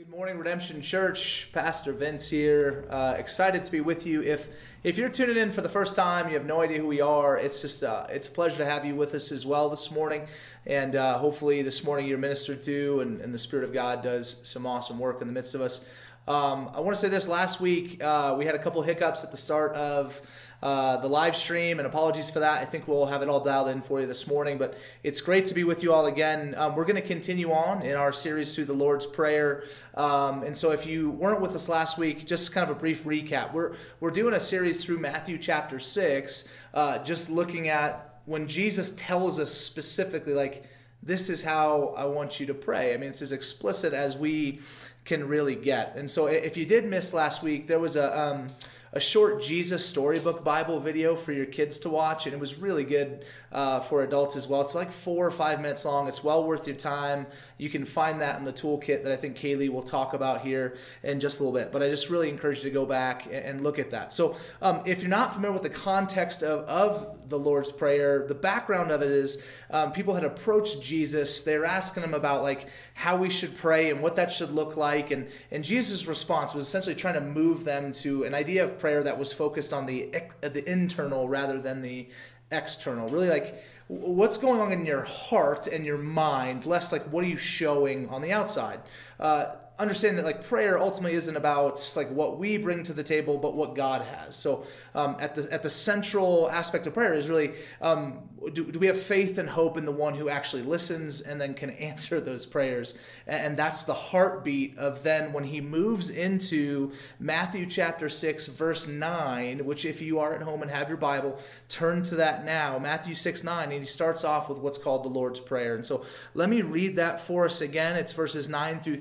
Good morning, Redemption Church. Pastor Vince here. Uh, excited to be with you. If if you're tuning in for the first time, you have no idea who we are. It's just uh, it's a pleasure to have you with us as well this morning. And uh, hopefully this morning you're ministered to, and, and, the Spirit of God does some awesome work in the midst of us. Um, I want to say this: last week uh, we had a couple hiccups at the start of uh, the live stream, and apologies for that. I think we'll have it all dialed in for you this morning, but it's great to be with you all again. Um, we're going to continue on in our series through the Lord's Prayer. Um, and so if you weren't with us last week, just kind of a brief recap. We're, we're doing a series through Matthew chapter 6, uh, just looking at when Jesus tells us specifically, like, this is how I want you to pray. I mean, it's as explicit as we can really get. And so if you did miss last week, there was a. Um, a short Jesus storybook Bible video for your kids to watch, and it was really good uh, for adults as well. It's like four or five minutes long. It's well worth your time. You can find that in the toolkit that I think Kaylee will talk about here in just a little bit. But I just really encourage you to go back and look at that. So, um, if you're not familiar with the context of, of the Lord's Prayer, the background of it is um, people had approached Jesus. They were asking him about like how we should pray and what that should look like. And, and Jesus' response was essentially trying to move them to an idea of prayer that was focused on the, the internal rather than the external. Really like what's going on in your heart and your mind, less like what are you showing on the outside. Uh, understand that like prayer ultimately isn't about like what we bring to the table but what god has. So um, at the at the central aspect of prayer is really um, do, do we have faith and hope in the one who actually listens and then can answer those prayers? And that's the heartbeat of then when he moves into matthew chapter 6 verse 9 which if you are at home and have your bible turn to that now. Matthew 6 9 and he starts off with what's called the lord's prayer. And so let me read that for us again. It's verses 9 through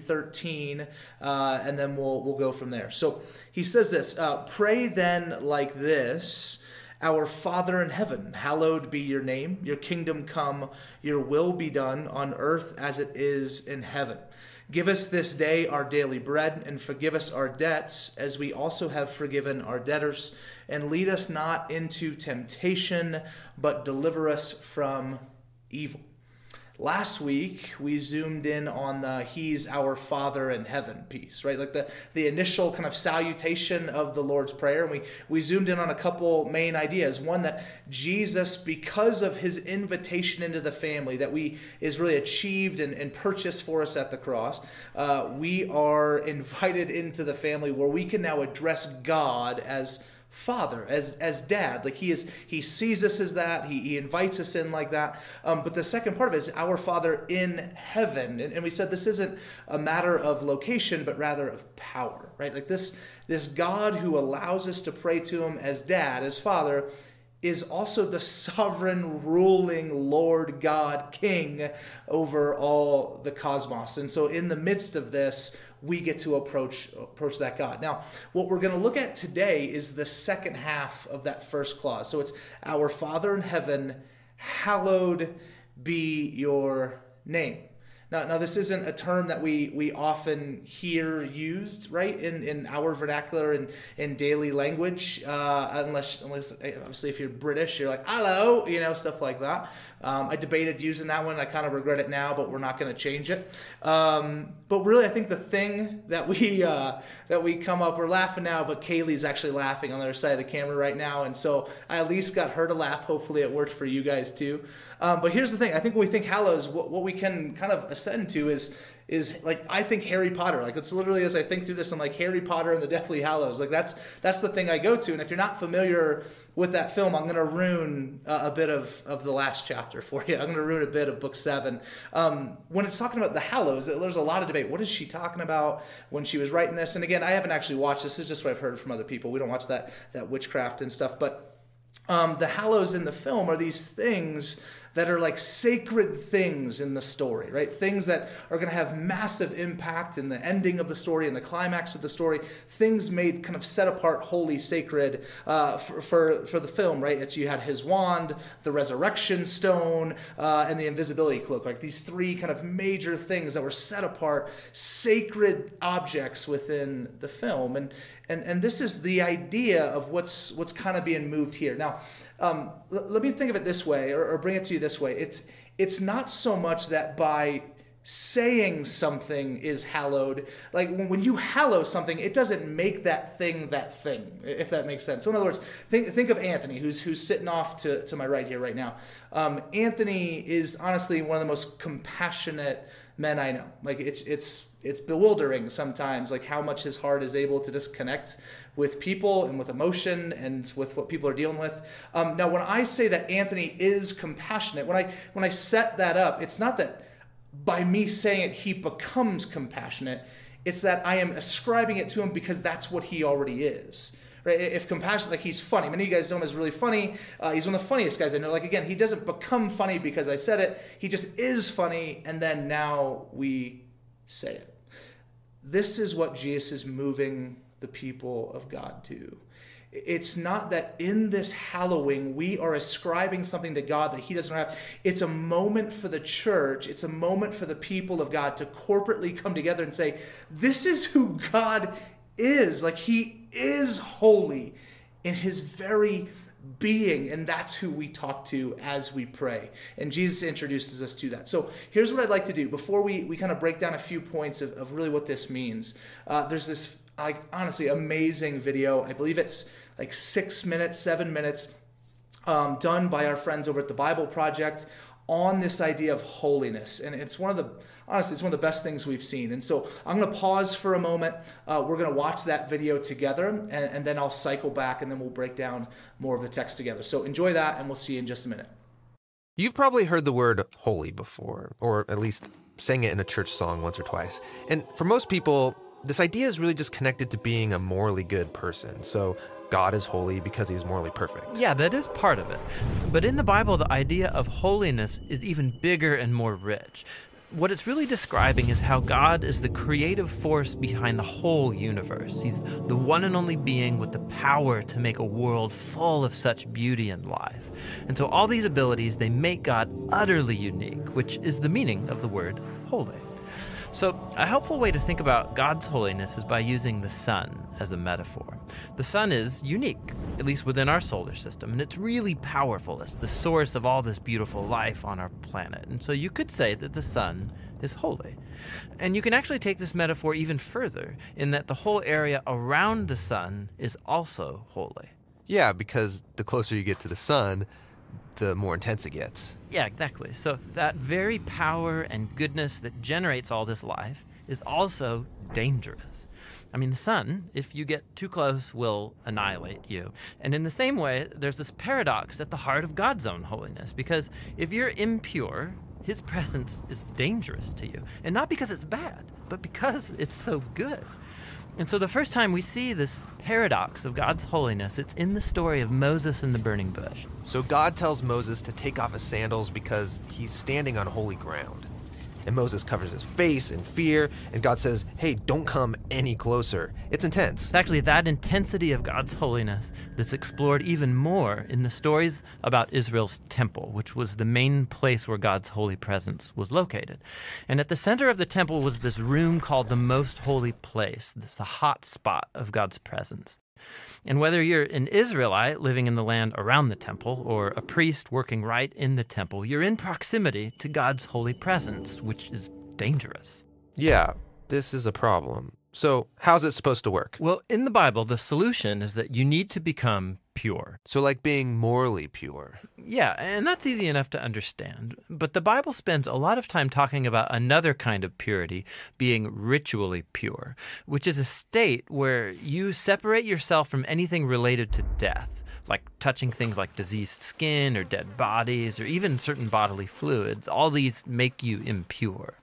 13 uh, and then we'll, we'll go from there so he says this uh, pray then like this our Father in heaven, hallowed be your name. Your kingdom come, your will be done on earth as it is in heaven. Give us this day our daily bread, and forgive us our debts, as we also have forgiven our debtors. And lead us not into temptation, but deliver us from evil. Last week we zoomed in on the "He's our Father in Heaven" piece, right? Like the the initial kind of salutation of the Lord's Prayer, and we we zoomed in on a couple main ideas. One that Jesus, because of His invitation into the family that we is really achieved and, and purchased for us at the cross, uh, we are invited into the family where we can now address God as father as as dad. Like he is he sees us as that. He, he invites us in like that. Um, but the second part of it is our father in heaven. And, and we said this isn't a matter of location but rather of power right? Like this this god who allows us to pray to him as dad as father is also the sovereign ruling Lord God King over all the cosmos. And so in the midst of this, we get to approach approach that God. Now, what we're going to look at today is the second half of that first clause. So it's our Father in heaven, hallowed be your name. Now, now this isn't a term that we, we often hear used, right, in, in our vernacular and in daily language, uh, unless, unless, obviously, if you're British, you're like, hello, you know, stuff like that. Um, I debated using that one. I kind of regret it now, but we're not going to change it. Um, but really, I think the thing that we uh, that we come up, we're laughing now, but Kaylee's actually laughing on the other side of the camera right now, and so I at least got her to laugh. Hopefully, it worked for you guys too. Um, but here's the thing: I think when we think Hallows, what, what we can kind of ascend to is is like I think Harry Potter. Like it's literally as I think through this, I'm like Harry Potter and the Deathly Hallows. Like that's that's the thing I go to. And if you're not familiar with that film, I'm going to ruin uh, a bit of, of the last chapter for you. I'm going to ruin a bit of book seven. Um, when it's talking about the Hallows, there's a lot of debate. What is she talking about when she was writing this? And again, I haven't actually watched this. This is just what I've heard from other people. We don't watch that that witchcraft and stuff, but um, the Hallows in the film are these things that are like sacred things in the story, right? Things that are going to have massive impact in the ending of the story and the climax of the story. Things made kind of set apart, holy, sacred uh, for, for, for the film, right? It's you had his wand, the resurrection stone, uh, and the invisibility cloak. Like these three kind of major things that were set apart, sacred objects within the film. And and and this is the idea of what's what's kind of being moved here. Now, um, let me think of it this way, or, or bring it to you this way. It's it's not so much that by saying something is hallowed. Like when you hallow something, it doesn't make that thing that thing, if that makes sense. So in other words, think think of Anthony, who's who's sitting off to, to my right here right now. Um, Anthony is honestly one of the most compassionate men I know. Like it's it's it's bewildering sometimes, like how much his heart is able to disconnect with people and with emotion and with what people are dealing with. Um, now, when I say that Anthony is compassionate, when I when I set that up, it's not that by me saying it he becomes compassionate. It's that I am ascribing it to him because that's what he already is. Right? If compassion, like he's funny. Many of you guys know him as really funny. Uh, he's one of the funniest guys I know. Like again, he doesn't become funny because I said it. He just is funny, and then now we say it. This is what Jesus is moving the people of God to. It's not that in this hallowing we are ascribing something to God that He doesn't have. It's a moment for the church, it's a moment for the people of God to corporately come together and say, This is who God is. Like He is holy in His very being, and that's who we talk to as we pray. And Jesus introduces us to that. So here's what I'd like to do before we, we kind of break down a few points of, of really what this means. Uh, there's this, like, honestly, amazing video. I believe it's like six minutes, seven minutes, um, done by our friends over at the Bible Project on this idea of holiness. And it's one of the honestly, it's one of the best things we've seen. And so I'm going to pause for a moment. Uh, we're going to watch that video together, and, and then I'll cycle back, and then we'll break down more of the text together. So enjoy that, and we'll see you in just a minute. You've probably heard the word holy before, or at least sang it in a church song once or twice. And for most people, this idea is really just connected to being a morally good person. So God is holy because he's morally perfect. Yeah, that is part of it. But in the Bible, the idea of holiness is even bigger and more rich. What it's really describing is how God is the creative force behind the whole universe. He's the one and only being with the power to make a world full of such beauty and life. And so all these abilities, they make God utterly unique, which is the meaning of the word holy. So, a helpful way to think about God's holiness is by using the sun as a metaphor. The sun is unique, at least within our solar system, and it's really powerful. It's the source of all this beautiful life on our planet. And so you could say that the sun is holy. And you can actually take this metaphor even further, in that the whole area around the sun is also holy. Yeah, because the closer you get to the sun, the more intense it gets. Yeah, exactly. So that very power and goodness that generates all this life is also dangerous. I mean, the sun, if you get too close, will annihilate you. And in the same way, there's this paradox at the heart of God's own holiness, because if you're impure, his presence is dangerous to you. And not because it's bad, but because it's so good. And so the first time we see this paradox of God's holiness, it's in the story of Moses and the burning bush. So God tells Moses to take off his sandals because he's standing on holy ground. And Moses covers his face in fear, and God says, Hey, don't come any closer. It's intense. It's actually that intensity of God's holiness that's explored even more in the stories about Israel's temple, which was the main place where God's holy presence was located. And at the center of the temple was this room called the Most Holy Place, this the hot spot of God's presence. And whether you're an Israelite living in the land around the temple or a priest working right in the temple, you're in proximity to God's holy presence, which is dangerous. Yeah, this is a problem. So, how's it supposed to work? Well, in the Bible, the solution is that you need to become pure. So, like being morally pure. Yeah, and that's easy enough to understand. But the Bible spends a lot of time talking about another kind of purity, being ritually pure, which is a state where you separate yourself from anything related to death like touching things like diseased skin or dead bodies or even certain bodily fluids. All these make you impure.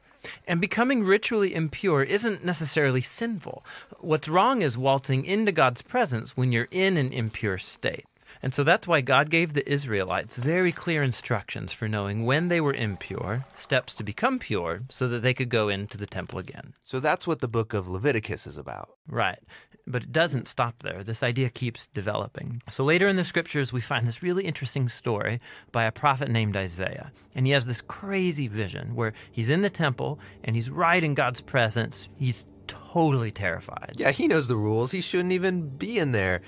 And becoming ritually impure isn't necessarily sinful. What's wrong is waltzing into God's presence when you're in an impure state. And so that's why God gave the Israelites very clear instructions for knowing when they were impure, steps to become pure, so that they could go into the temple again. So that's what the book of Leviticus is about. Right. But it doesn't stop there. This idea keeps developing. So later in the scriptures, we find this really interesting story by a prophet named Isaiah. And he has this crazy vision where he's in the temple and he's right in God's presence. He's totally terrified. Yeah, he knows the rules. He shouldn't even be in there.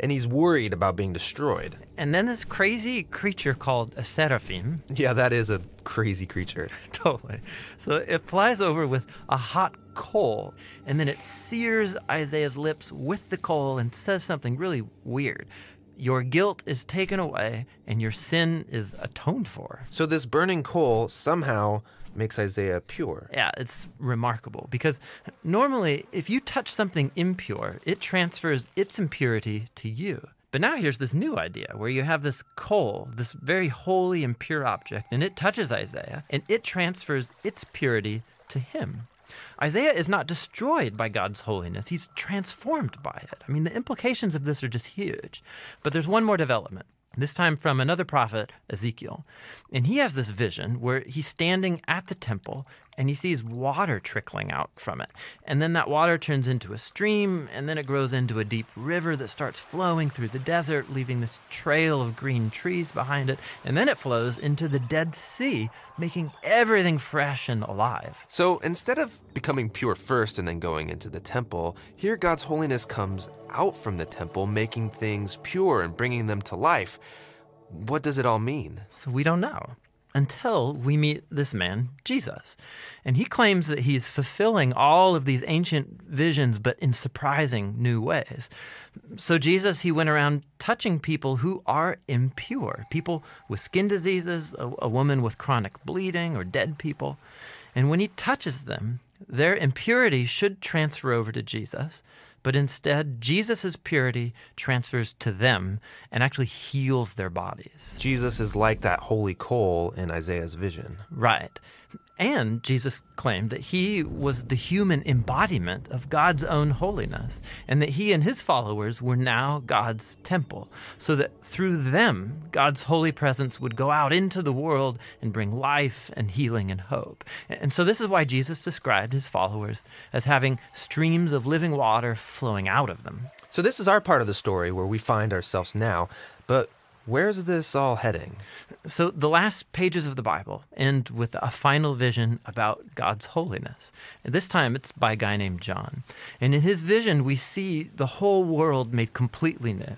And he's worried about being destroyed. And then this crazy creature called a seraphim. Yeah, that is a crazy creature. totally. So it flies over with a hot coal, and then it sears Isaiah's lips with the coal and says something really weird. Your guilt is taken away, and your sin is atoned for. So this burning coal somehow makes Isaiah pure. Yeah, it's remarkable because normally, if you touch something impure, it transfers its impurity to you. But now here's this new idea where you have this coal, this very holy and pure object, and it touches Isaiah and it transfers its purity to him. Isaiah is not destroyed by God's holiness, he's transformed by it. I mean, the implications of this are just huge. But there's one more development this time from another prophet, Ezekiel. And he has this vision where he's standing at the temple and he sees water trickling out from it. And then that water turns into a stream, and then it grows into a deep river that starts flowing through the desert, leaving this trail of green trees behind it. And then it flows into the Dead Sea, making everything fresh and alive. So instead of becoming pure first and then going into the temple, here God's holiness comes out from the temple, making things pure and bringing them to life. What does it all mean? So we don't know until we meet this man, Jesus. And he claims that he's fulfilling all of these ancient visions, but in surprising new ways. So, Jesus, he went around touching people who are impure people with skin diseases, a, a woman with chronic bleeding, or dead people. And when he touches them, their impurity should transfer over to Jesus but instead, Jesus' purity transfers to them and actually heals their bodies. Jesus is like that holy coal in Isaiah's vision. Right. And Jesus claimed that he was the human embodiment of God's own holiness, and that he and his followers were now God's temple, so that through them, God's holy presence would go out into the world and bring life and healing and hope. And so, this is why Jesus described his followers as having streams of living water flowing out of them. So, this is our part of the story where we find ourselves now, but Where's this all heading? So, the last pages of the Bible end with a final vision about God's holiness. This time it's by a guy named John. And in his vision, we see the whole world made completely new.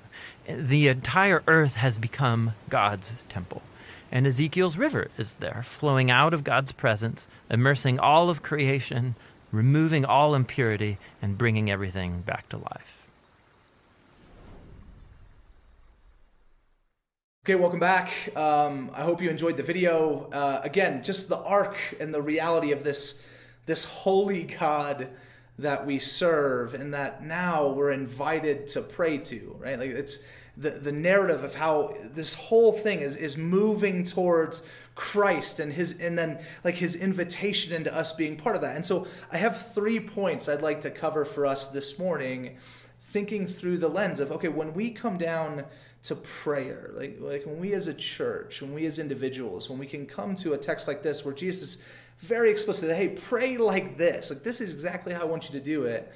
The entire earth has become God's temple. And Ezekiel's river is there, flowing out of God's presence, immersing all of creation, removing all impurity, and bringing everything back to life. Okay, welcome back. Um, I hope you enjoyed the video. Uh, again, just the arc and the reality of this this holy God that we serve, and that now we're invited to pray to. Right, like it's the the narrative of how this whole thing is is moving towards Christ and his and then like his invitation into us being part of that. And so I have three points I'd like to cover for us this morning, thinking through the lens of okay, when we come down to prayer. Like, like when we as a church, when we as individuals, when we can come to a text like this where Jesus is very explicit, hey, pray like this. Like this is exactly how I want you to do it.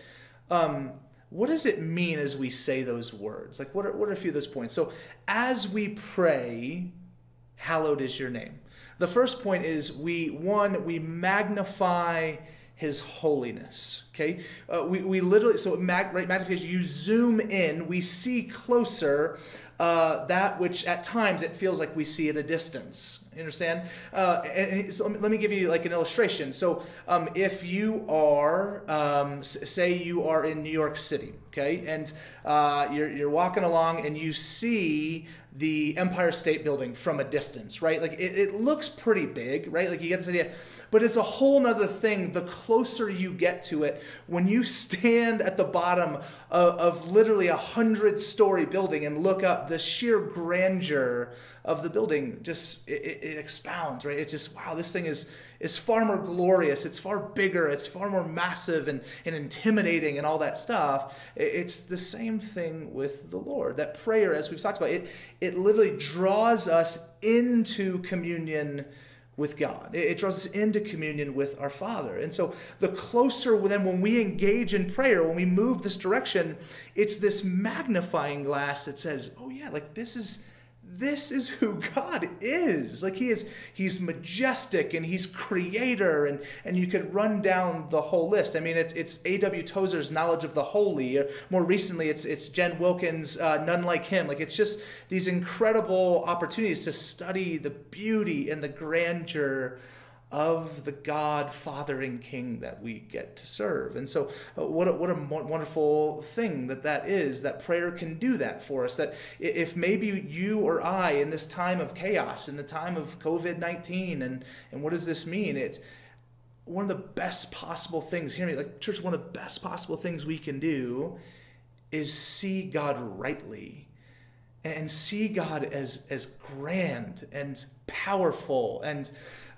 Um, what does it mean as we say those words? Like what are, what are a few of those points? So as we pray, hallowed is your name. The first point is we, one, we magnify his holiness. Okay, uh, we, we literally so mag, right magnification. You zoom in, we see closer uh, that which at times it feels like we see at a distance. You understand? Uh, and so let me give you like an illustration. So um, if you are, um, say you are in New York City, okay, and uh, you're, you're walking along and you see the Empire State Building from a distance, right? Like it, it looks pretty big, right? Like you get this idea but it's a whole nother thing the closer you get to it when you stand at the bottom of, of literally a hundred story building and look up the sheer grandeur of the building just it, it, expounds right it's just wow this thing is is far more glorious it's far bigger it's far more massive and, and intimidating and all that stuff it's the same thing with the lord that prayer as we've talked about it it literally draws us into communion with God. It, draws us into communion with our Father. And so the closer then when we engage in prayer, when we move this direction, it's this magnifying glass that says, oh yeah, like this is this is who God is. Like he is he's majestic and he's creator and and you could run down the whole list. I mean it's it's A.W. Tozer's knowledge of the holy. Or more recently it's it's Jen Wilkins uh, none like him. Like it's just these incredible opportunities to study the beauty and the grandeur of the God, Father, and King that we get to serve. And so, uh, what a, what a wonderful thing that that is, that prayer can do that for us. That if maybe you or I, in this time of chaos, in the time of COVID 19, and, and what does this mean? It's one of the best possible things, hear me, like, church, one of the best possible things we can do is see God rightly and see God as, as grand and powerful and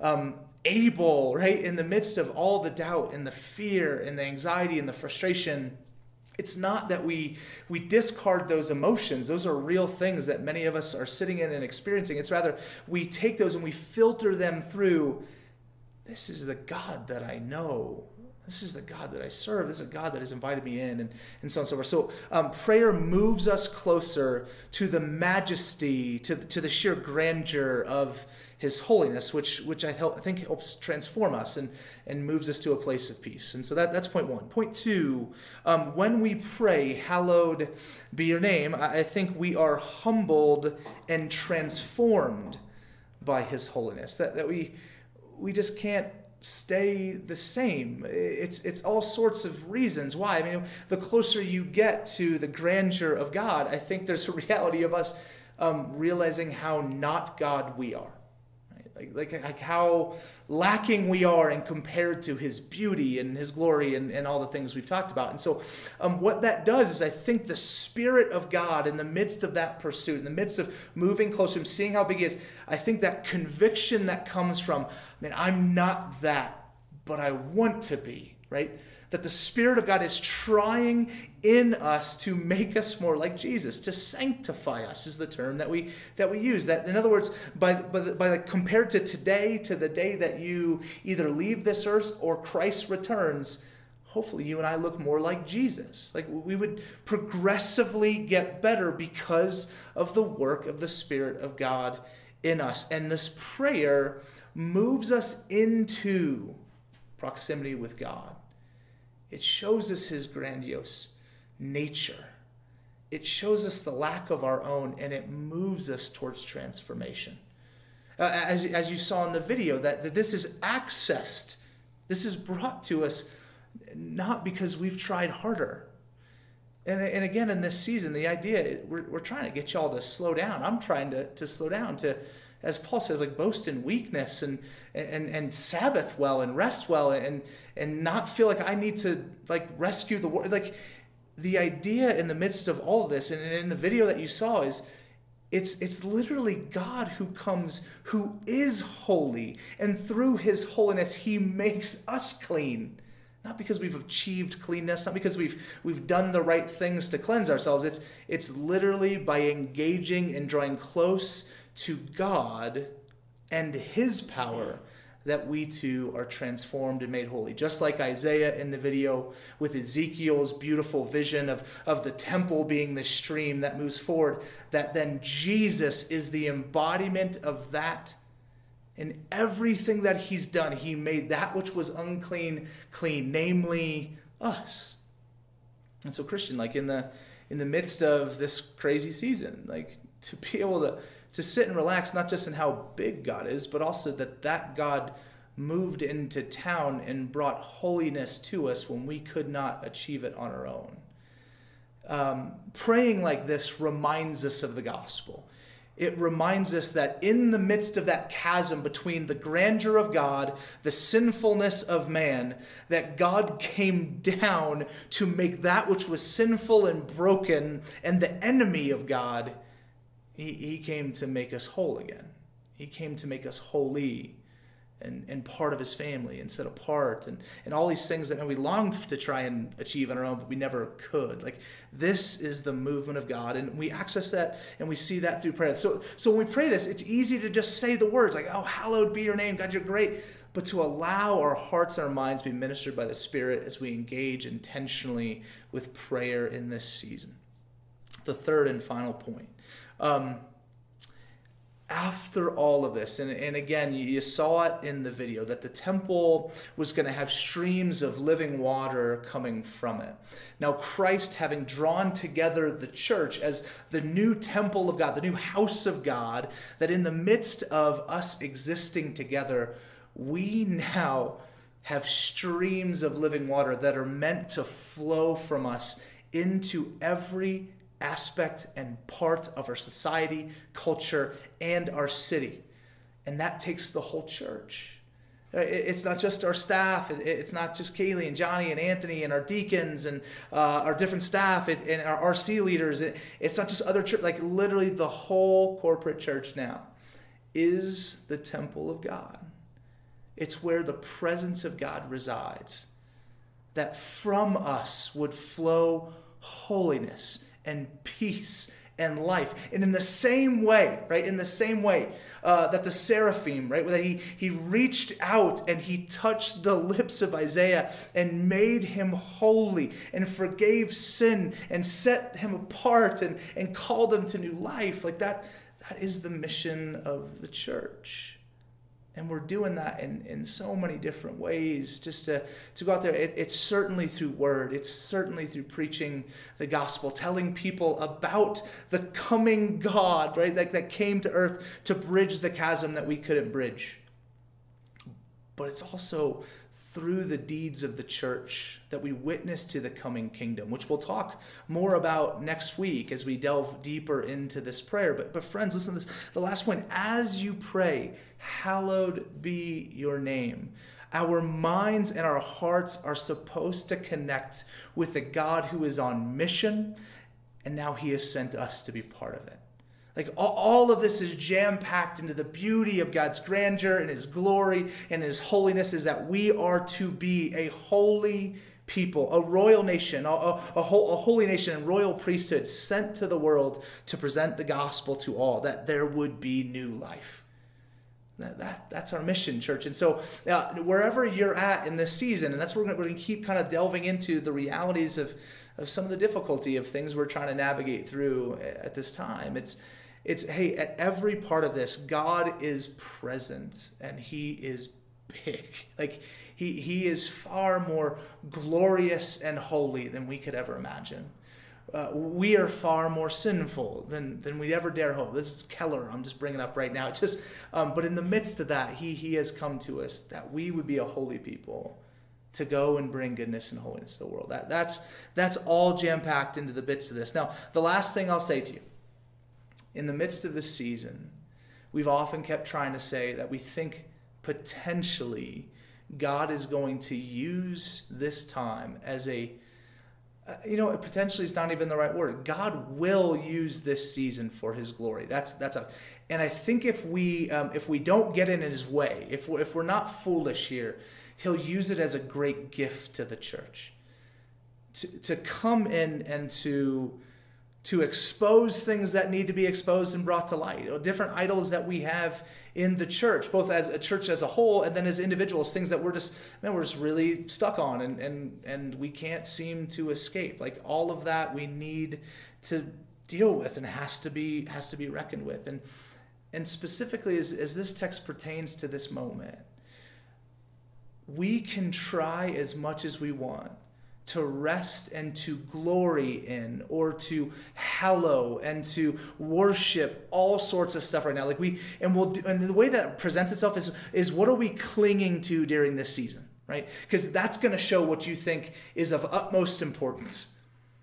um, able, right, in the midst of all the doubt and the fear and the anxiety and the frustration. It's not that we we discard those emotions. Those are real things that many of us are sitting in and experiencing. It's rather we take those and we filter them through this is the God that I know. This is the God that I serve. This is a God that has invited me in, and, and so on and so forth. So, um, prayer moves us closer to the majesty, to, to the sheer grandeur of his holiness, which which I, help, think helps transform us and and moves us to a place of peace. And so that, that's point one. Point two, um, when we pray, hallowed be your name, I, I think we are humbled and transformed by his holiness. That that we we just can't stay the same. It's it's all sorts of reasons why. I mean, the closer you get to the grandeur of God, I think there's a reality of us um, realizing how not God we are like, like, like how lacking we are and compared to his beauty and his glory and, and all the things we've talked about. And so, um, what that does is I think the Spirit of God in the midst of that pursuit, in the midst of moving closer to him, seeing how big he is, I think that conviction that comes from, man, I'm not that, but I want to be, right? That the Spirit of God is trying in us to make us more like Jesus, to sanctify us is the term that we that we use. That in other words, by by, the, by compared to today to the day that you either leave this earth or Christ returns, hopefully you and I look more like Jesus. Like we would progressively get better because of the work of the Spirit of God in us. And this prayer moves us into proximity with God. It shows us his grandiose nature. It shows us the lack of our own and it moves us towards transformation. Uh, as, as you saw in the video, that, that this is accessed, this is brought to us not because we've tried harder. And, and again, in this season, the idea, we're, we're trying to get y'all to slow down. I'm trying to, to slow down, to, as Paul says, like boast in weakness and, and, and Sabbath well and rest well and, and not feel like I need to like rescue the world. Like the idea in the midst of all of this, and in the video that you saw, is it's it's literally God who comes, who is holy, and through His holiness, He makes us clean. Not because we've achieved cleanness, not because we've we've done the right things to cleanse ourselves. It's it's literally by engaging and drawing close to God and His power that we too are transformed and made holy. Just like Isaiah in the video with Ezekiel's beautiful vision of, of the temple being the stream that moves forward, that then Jesus is the embodiment of that. In everything that he's done, he made that which was unclean clean, namely us. And so, Christian, like in the in the midst of this crazy season, like to be able to to sit and relax, not just in how big God is, but also that that God moved into town and brought holiness to us when we could not achieve it on our own. Um, praying like this reminds us of the gospel. It reminds us that in the midst of that chasm between the grandeur of God, the sinfulness of man, that God came down to make that which was sinful and broken and the enemy of God he, he came to make us whole again. He came to make us holy and, and part of his family and set apart and, and all these things that we longed to try and achieve on our own, but we never could. Like this is the movement of God, and we access that and we see that through prayer. So so when we pray this, it's easy to just say the words like, "Oh, hallowed be your name, God, you're great," but to allow our hearts and our minds be ministered by the Spirit as we engage intentionally with prayer in this season. The third and final point um, after all of this, and, and again, you, you saw it in the video, that the temple was going to have streams of living water coming from it. Now, Christ, having drawn together the church as the new temple of God, the new house of God, that in the midst of us existing together, we now have streams of living water that are meant to flow from us into every aspect and part of our society, culture, and our city. And that takes the whole church. It's not just our staff. It's not just Kaylee and Johnny and Anthony and our deacons and uh, our different staff and our RC leaders. It's not just other church. Like literally, the whole corporate church now is the temple of God. It's where the presence of God resides. That from us would flow holiness and peace and life. And in the same way, right, in the same way uh, that the seraphim, right, that he, he reached out and he touched the lips of Isaiah and made him holy and forgave sin and set him apart and, and called him to new life. Like that, that is the mission of the church. And we're doing that in, in so many different ways just to, to go out there. It, it's certainly through word, it's certainly through preaching the gospel, telling people about the coming God, right? Like that came to earth to bridge the chasm that we couldn't bridge. But it's also through the deeds of the church that we witness to the coming kingdom, which we'll talk more about next week as we delve deeper into this prayer. But, but friends, listen to this. The last one as you pray, hallowed be your name. Our minds and our hearts are supposed to connect with a God who is on mission, and now he has sent us to be part of it. Like all of this is jam packed into the beauty of God's grandeur and His glory and His holiness, is that we are to be a holy people, a royal nation, a, a, a, a holy nation and royal priesthood sent to the world to present the gospel to all, that there would be new life. That, that, that's our mission, church. And so, uh, wherever you're at in this season, and that's where we're going to keep kind of delving into the realities of, of some of the difficulty of things we're trying to navigate through at this time. It's it's, hey, at every part of this, God is present and He is big. Like, he, he is far more glorious and holy than we could ever imagine. Uh, we are far more sinful than, than we'd ever dare hope. This is Keller, I'm just bringing up right now. It's just, um, but in the midst of that, he, he has come to us that we would be a holy people to go and bring goodness and holiness to the world. That, that's, that's all jam packed into the bits of this. Now, the last thing I'll say to you in the midst of this season, we've often kept trying to say that we think potentially God is going to use this time as a uh, you know, potentially it's not even the right word. God will use this season for His glory. That's that's a, and I think if we um, if we don't get in His way, if we're, if we're not foolish here, He'll use it as a great gift to the church, to to come in and to to expose things that need to be exposed and brought to light, different idols that we have in the church, both as a church as a whole and then as individuals, things that we're just man, we're just really stuck on and and and we can't seem to escape. Like all of that we need to deal with and has to be has to be reckoned with. And and specifically as, as this text pertains to this moment, we can try as much as we want to rest and to glory in or to hallow and to worship all sorts of stuff right now. Like we and we'll do, and the way that presents itself is is what are we clinging to during this season right? Because that's going to show what you think is of utmost importance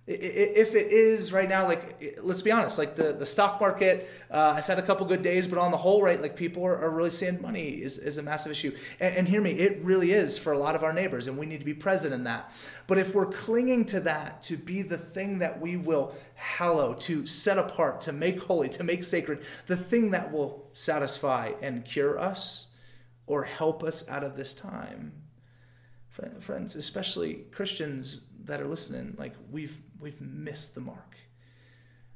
if it is right now like let's be honest like the, the stock market uh, has had a couple good days but on the whole right like people are, are really seeing money is, is a massive issue. And, and hear me it really is for a lot of our neighbors and we need to be present in that. But if we're clinging to that to be the thing that we will hallow to set apart to make holy to make sacred the thing that will satisfy and cure us or help us out of this time friends especially christians that are listening like we've we've missed the mark.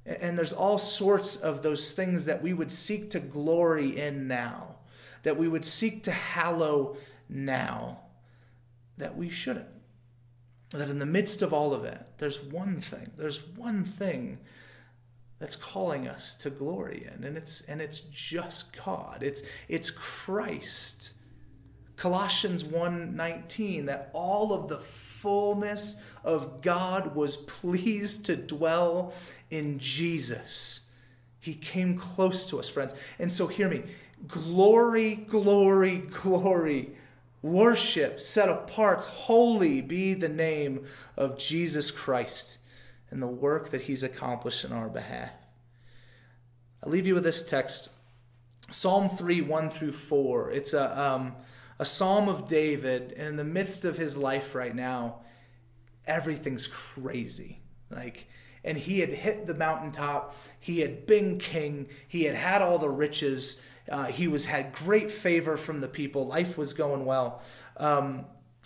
And there's all sorts of those things that we would seek to glory in now, that we would seek to hallow now, that we shouldn't. That in the midst of all of it, there's one thing, there's one thing that's calling us to glory in and it's and it's just God it's it's Christ Colossians 1:19 that all of the fullness of God was pleased to dwell in Jesus. He came close to us friends. And so hear me. Glory glory glory. Worship set apart. Holy be the name of Jesus Christ and the work that he's accomplished in our behalf. I'll leave you with this text. Psalm 3 1 through 4. It's a, um, a psalm of David, and in the midst of his life right now, everything's crazy. Like, and he had hit the mountaintop, he had been king, he had had all the riches. Uh, he was had great favor from the people. Life was going well. Um,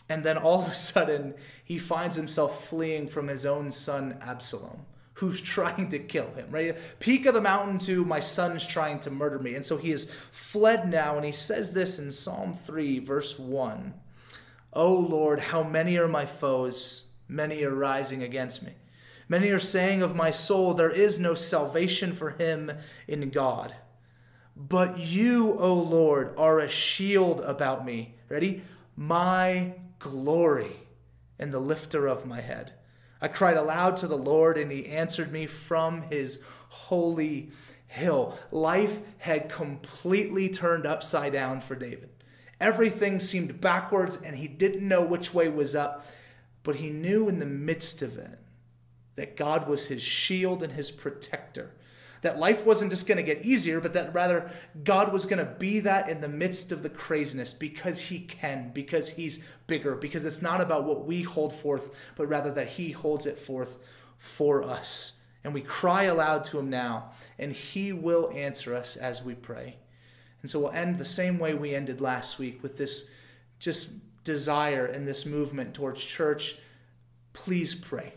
and then all of a sudden, he finds himself fleeing from his own son, Absalom, who's trying to kill him, right? Peak of the mountain to my son's trying to murder me. And so he has fled now, and he says this in Psalm 3, verse 1 O Lord, how many are my foes? Many are rising against me. Many are saying of my soul, There is no salvation for him in God. But you, O Lord, are a shield about me. Ready? My glory and the lifter of my head. I cried aloud to the Lord, and he answered me from his holy hill. Life had completely turned upside down for David. Everything seemed backwards, and he didn't know which way was up, but he knew in the midst of it that God was his shield and his protector that life wasn't just going to get easier, but that rather God was going to be that in the midst of the craziness because He can, because He's bigger, because it's not about what we hold forth, but rather that He holds it forth for us. And we cry aloud to Him now, and He will answer us as we pray. And so we'll end the same way we ended last week with this just desire and this movement towards church. Please pray.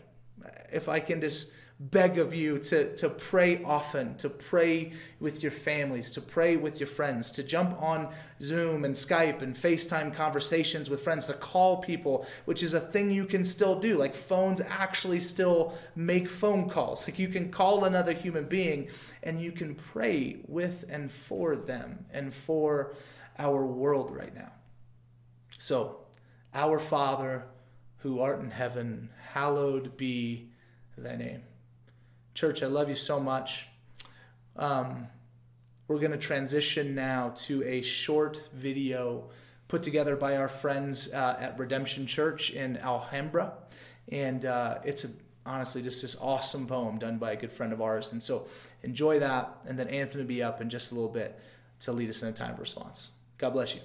If I can just beg of you to, to pray often, to pray with your families, to pray with your friends, to jump on Zoom and Skype and FaceTime conversations with friends, to call people, which is a thing you can still do. Like phones actually still make phone calls. Like you can call another human being and you can pray with and for them and for our world right now. So, our Father who art in heaven, hallowed be thy name. Church, I love you so much. Um, we're going to transition now to a short video put together by our friends uh, at Redemption Church in Alhambra. And uh, it's a, honestly just this awesome poem done by a good friend of ours. And so enjoy that. And then Anthony will be up in just a little bit to lead us in a time of response. God bless you.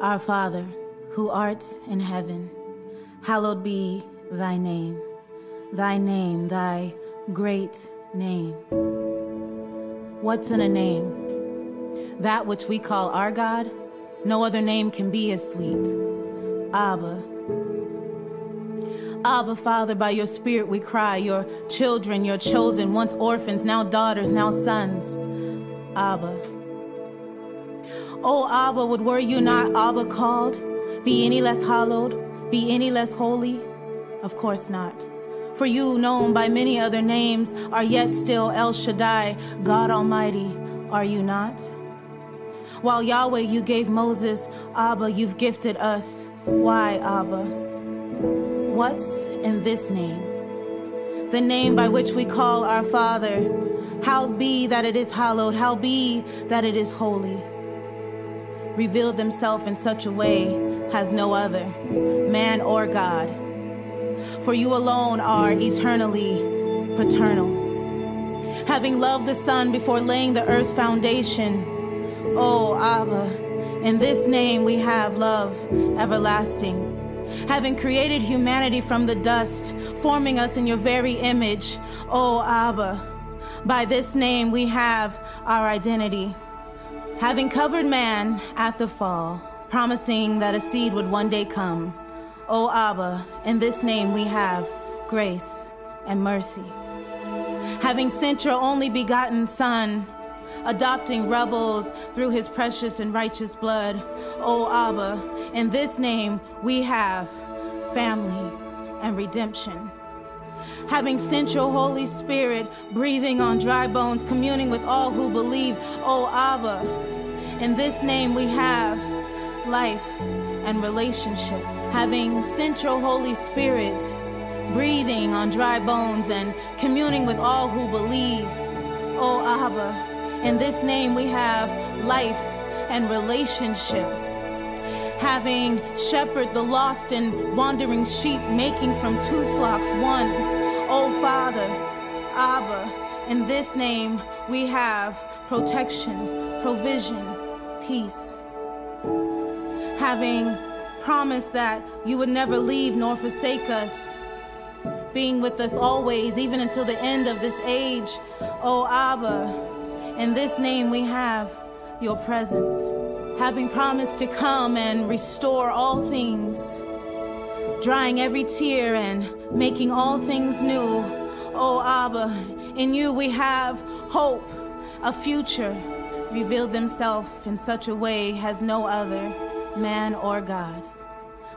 Our Father, who art in heaven, hallowed be thy name. Thy name, thy great name. What's in a name? That which we call our God, no other name can be as sweet. Abba. Abba, Father, by your Spirit we cry, your children, your chosen, once orphans, now daughters, now sons. Abba. Oh, Abba, would were you not Abba called, be any less hallowed, be any less holy? Of course not. For you, known by many other names, are yet still El Shaddai, God Almighty, are you not? While Yahweh you gave Moses, Abba, you've gifted us. Why, Abba? What's in this name? The name by which we call our Father. How be that it is hallowed, how be that it is holy revealed themselves in such a way has no other, man or God. For you alone are eternally paternal. Having loved the Son before laying the earth's foundation, oh Abba, in this name we have love everlasting. Having created humanity from the dust, forming us in your very image, oh Abba, by this name we have our identity. Having covered man at the fall, promising that a seed would one day come, O Abba, in this name we have grace and mercy. Having sent your only begotten Son, adopting rebels through his precious and righteous blood. O Abba, in this name we have family and redemption. Having sent your Holy Spirit, breathing on dry bones, communing with all who believe. O Abba, in this name we have life and relationship. Having sent your Holy Spirit, breathing on dry bones and communing with all who believe. O Abba, in this name we have life and relationship. Having shepherded the lost and wandering sheep, making from two flocks one. O Father, Abba, in this name we have protection, provision, peace. Having promised that you would never leave nor forsake us being with us always, even until the end of this age. O Abba, in this name we have your presence, having promised to come and restore all things, drying every tear and making all things new. O Abba, in you we have hope, a future revealed themselves in such a way as no other, man or God.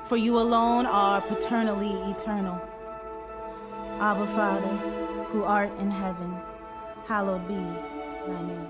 For you alone are paternally eternal. Abba Father, who art in heaven, hallowed be thy name.